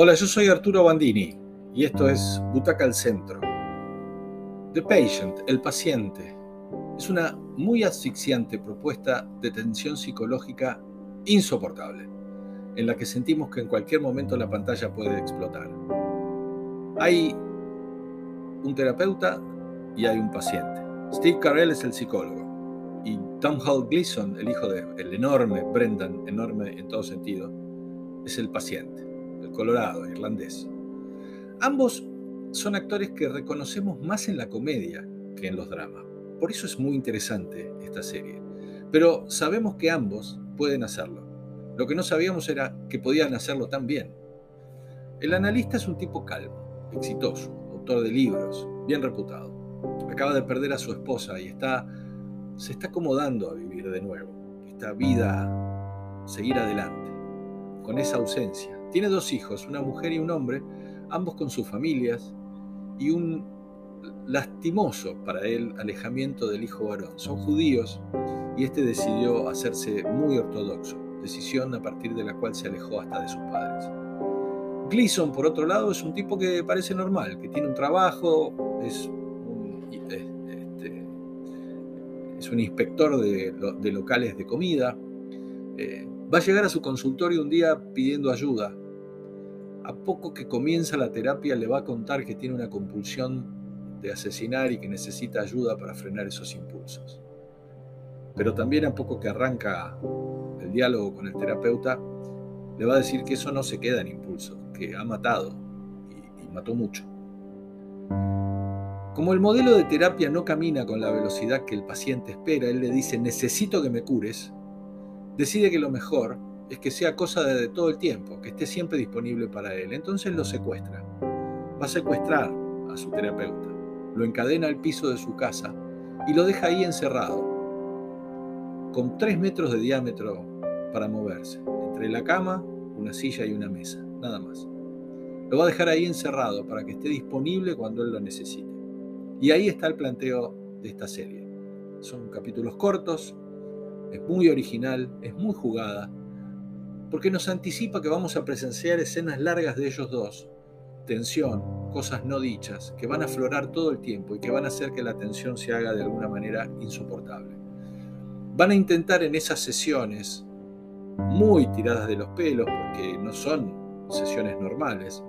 Hola, yo soy Arturo Bandini y esto es Butaca al Centro. The Patient, el paciente, es una muy asfixiante propuesta de tensión psicológica insoportable, en la que sentimos que en cualquier momento la pantalla puede explotar. Hay un terapeuta y hay un paciente. Steve Carell es el psicólogo Tom Hall Gleason, el hijo del enorme Brendan, enorme en todo sentido, es el paciente colorado, irlandés. Ambos son actores que reconocemos más en la comedia que en los dramas. Por eso es muy interesante esta serie. Pero sabemos que ambos pueden hacerlo. Lo que no sabíamos era que podían hacerlo tan bien. El analista es un tipo calmo, exitoso, autor de libros, bien reputado. Acaba de perder a su esposa y está, se está acomodando a vivir de nuevo. Esta vida, seguir adelante, con esa ausencia tiene dos hijos, una mujer y un hombre, ambos con sus familias, y un lastimoso para él alejamiento del hijo varón. Son judíos y este decidió hacerse muy ortodoxo, decisión a partir de la cual se alejó hasta de sus padres. Gleason, por otro lado, es un tipo que parece normal, que tiene un trabajo, es un inspector de, locales de comida, eh, Va a llegar a su consultorio un día pidiendo ayuda. A poco que comienza la terapia le va a contar que tiene una compulsión de asesinar y que necesita ayuda para frenar esos impulsos. Pero también a poco que arranca el diálogo con el terapeuta, le va a decir que eso no se queda en impulsos, que ha matado y mató mucho. Como el modelo de terapia no camina con la velocidad que el paciente espera, él le dice, necesito que me cures, decide que lo mejor es que sea cosa de todo el tiempo, que esté siempre disponible para él. Entonces lo secuestra. Va a secuestrar a su terapeuta. Lo encadena al piso de su casa y lo deja ahí encerrado, con tres metros de diámetro para moverse, entre la cama, una silla y una mesa, nada más. Lo va a dejar ahí encerrado para que esté disponible cuando él lo necesite. Y ahí está el planteo de esta serie. Son capítulos cortos, es muy original, es muy jugada, porque nos anticipa que vamos a presenciar escenas largas de ellos dos, tensión, cosas no dichas, que van a aflorar todo el tiempo y que van a hacer que la tensión se haga de alguna manera insoportable. Van a intentar en esas sesiones, muy tiradas de los pelos, porque no son sesiones normales,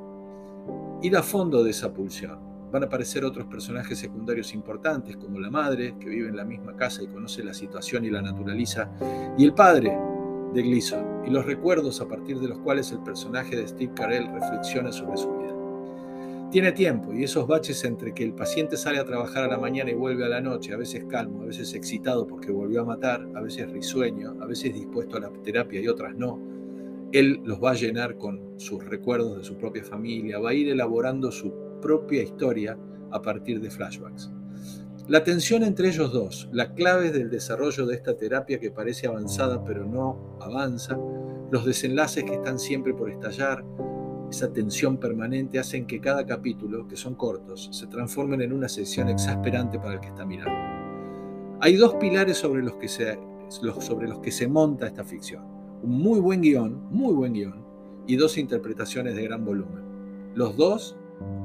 ir a fondo de esa pulsión Van a aparecer otros personajes secundarios importantes, como la madre, que vive en la misma casa y conoce la situación y la naturaliza, y el padre de Gleason, y los recuerdos a partir de los cuales el personaje de Steve Carell reflexiona sobre su vida. Tiene tiempo y esos baches entre que el paciente sale a trabajar a la mañana y vuelve a la noche, a veces calmo, a veces excitado porque volvió a matar, a veces risueño, a veces dispuesto a la terapia y otras no, él los va a llenar con sus recuerdos de su propia familia, va a ir elaborando su propia historia a partir de flashbacks. La tensión entre ellos dos, las claves del desarrollo de esta terapia que parece avanzada pero no avanza, los desenlaces que están siempre por estallar, esa tensión permanente hacen que cada capítulo, que son cortos, se transformen en una sesión exasperante para el que está mirando. Hay dos pilares sobre los que se, sobre los que se monta esta ficción. Un muy buen guion, muy buen guion, y dos interpretaciones de gran volumen. Los dos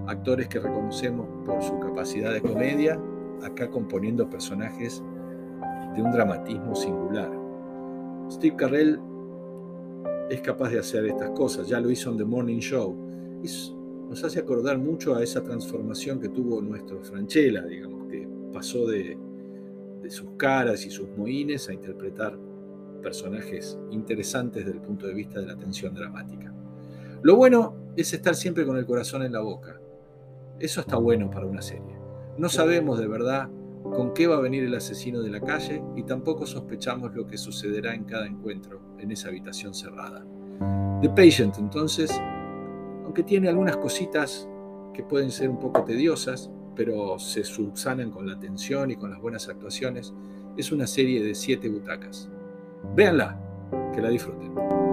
actores que reconocemos por su capacidad de comedia, acá componiendo personajes de un dramatismo singular. Steve Carell es capaz de hacer estas cosas, ya lo hizo en The Morning Show. nos hace acordar mucho a esa transformación que tuvo nuestro Franchella, digamos, que pasó de, de sus caras y sus moines a interpretar personajes interesantes desde el punto de vista de la tensión dramática. Lo bueno es estar siempre con el corazón en la boca. Eso está bueno para una serie. No sabemos de verdad con qué va a venir el asesino de la calle y tampoco sospechamos lo que sucederá en cada encuentro en esa habitación cerrada. The Patient, entonces, aunque tiene algunas cositas que pueden ser un poco tediosas, pero se subsanan con la atención y con las buenas actuaciones, es una serie de siete butacas. Véanla, que la disfruten.